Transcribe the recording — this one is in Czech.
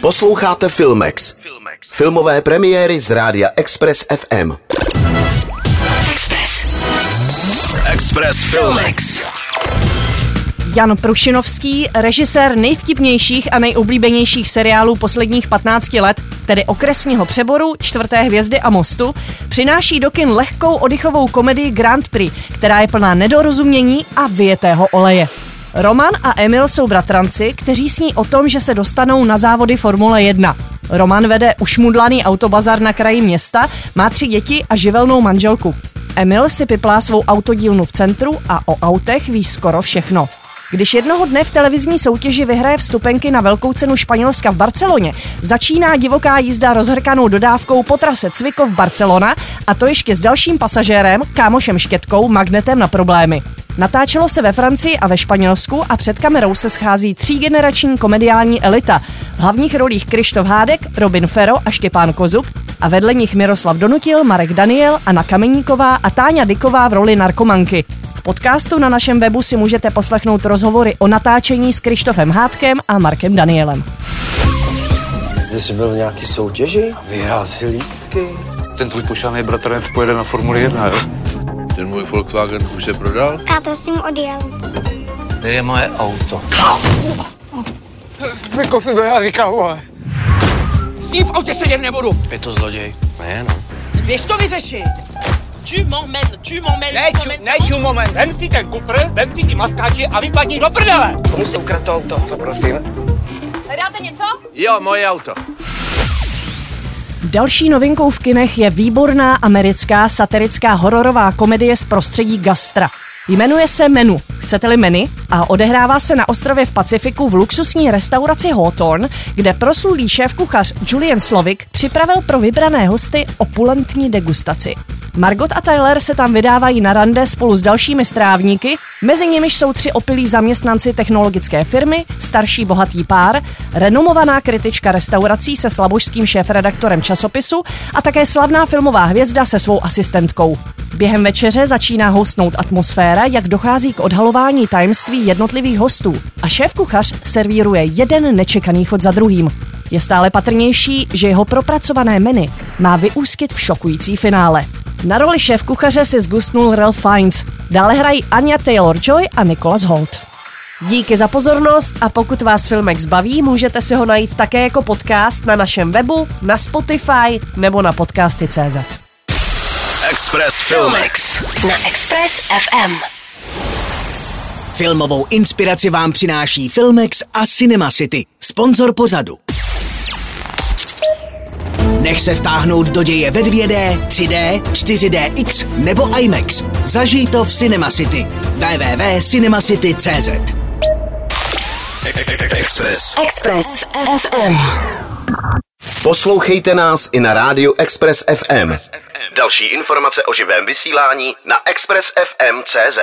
Posloucháte Filmex. Filmové premiéry z rádia Express FM. Express. Express Filmex. Jan Prušinovský, režisér nejvtipnějších a nejoblíbenějších seriálů posledních 15 let, tedy okresního přeboru, čtvrté hvězdy a mostu, přináší do kin lehkou oddychovou komedii Grand Prix, která je plná nedorozumění a vyjetého oleje. Roman a Emil jsou bratranci, kteří sní o tom, že se dostanou na závody Formule 1. Roman vede ušmudlaný autobazar na kraji města, má tři děti a živelnou manželku. Emil si piplá svou autodílnu v centru a o autech ví skoro všechno. Když jednoho dne v televizní soutěži vyhraje vstupenky na velkou cenu Španělska v Barceloně, začíná divoká jízda rozhrkanou dodávkou po trase Cvikov Barcelona a to ještě s dalším pasažérem, kámošem Štětkou, magnetem na problémy. Natáčelo se ve Francii a ve Španělsku a před kamerou se schází třígenerační komediální elita. V hlavních rolích Krištof Hádek, Robin Fero a Štěpán Kozuk a vedle nich Miroslav Donutil, Marek Daniel, Anna Kameníková a Táňa Diková v roli narkomanky. V podcastu na našem webu si můžete poslechnout rozhovory o natáčení s Krištofem Hádkem a Markem Danielem. Ty jsi byl v nějaký soutěži? Vyhrál si lístky? Ten tvůj pošánej bratranec pojede na Formuli 1, jo? Ten můj Volkswagen už se prodal? Táta s ním odjel. To je moje auto. Vykofi to já říkám, vole. S ním v autě sedět nebudu. Je to zloděj? Ne, no. Běž to vyřešit. Tu m'emmènes, tu m'emmènes, Ne, tu ne, ču, moment. Vem si ten kufr, vem si ty maskáči a vypadni do prdele. Komu se ukradl to auto? Co prosím? Hledáte něco? Jo, moje auto. Další novinkou v kinech je výborná americká satirická hororová komedie z prostředí gastra. Jmenuje se Menu. Chcete-li menu? A odehrává se na ostrově v Pacifiku v luxusní restauraci Hawthorne, kde proslulý šéf-kuchař Julian Slovik připravil pro vybrané hosty opulentní degustaci. Margot a Tyler se tam vydávají na rande spolu s dalšími strávníky, mezi nimiž jsou tři opilí zaměstnanci technologické firmy, starší bohatý pár, renomovaná kritička restaurací se slabožským šéfredaktorem časopisu a také slavná filmová hvězda se svou asistentkou. Během večeře začíná houstnout atmosféra, jak dochází k odhalování tajemství jednotlivých hostů a šéf-kuchař servíruje jeden nečekaný chod za druhým. Je stále patrnější, že jeho propracované menu má vyústit v šokující finále. Na roli šéf-kuchaře si zgustnul Ralph Fiennes, dále hrají Anya Taylor-Joy a Nicholas Holt. Díky za pozornost a pokud vás Filmex baví, můžete si ho najít také jako podcast na našem webu, na Spotify nebo na podcasty.cz. Express Filmex. Na Express FM. Filmovou inspiraci vám přináší Filmex a Cinema City, sponzor pořadu. Nech se vtáhnout do děje ve 2D, 3D, 4DX nebo IMAX. Zažij to v Cinema City. www.cinemacity.cz Express. Express FM. Poslouchejte nás i na rádiu Express FM. Další informace o živém vysílání na expressfm.cz.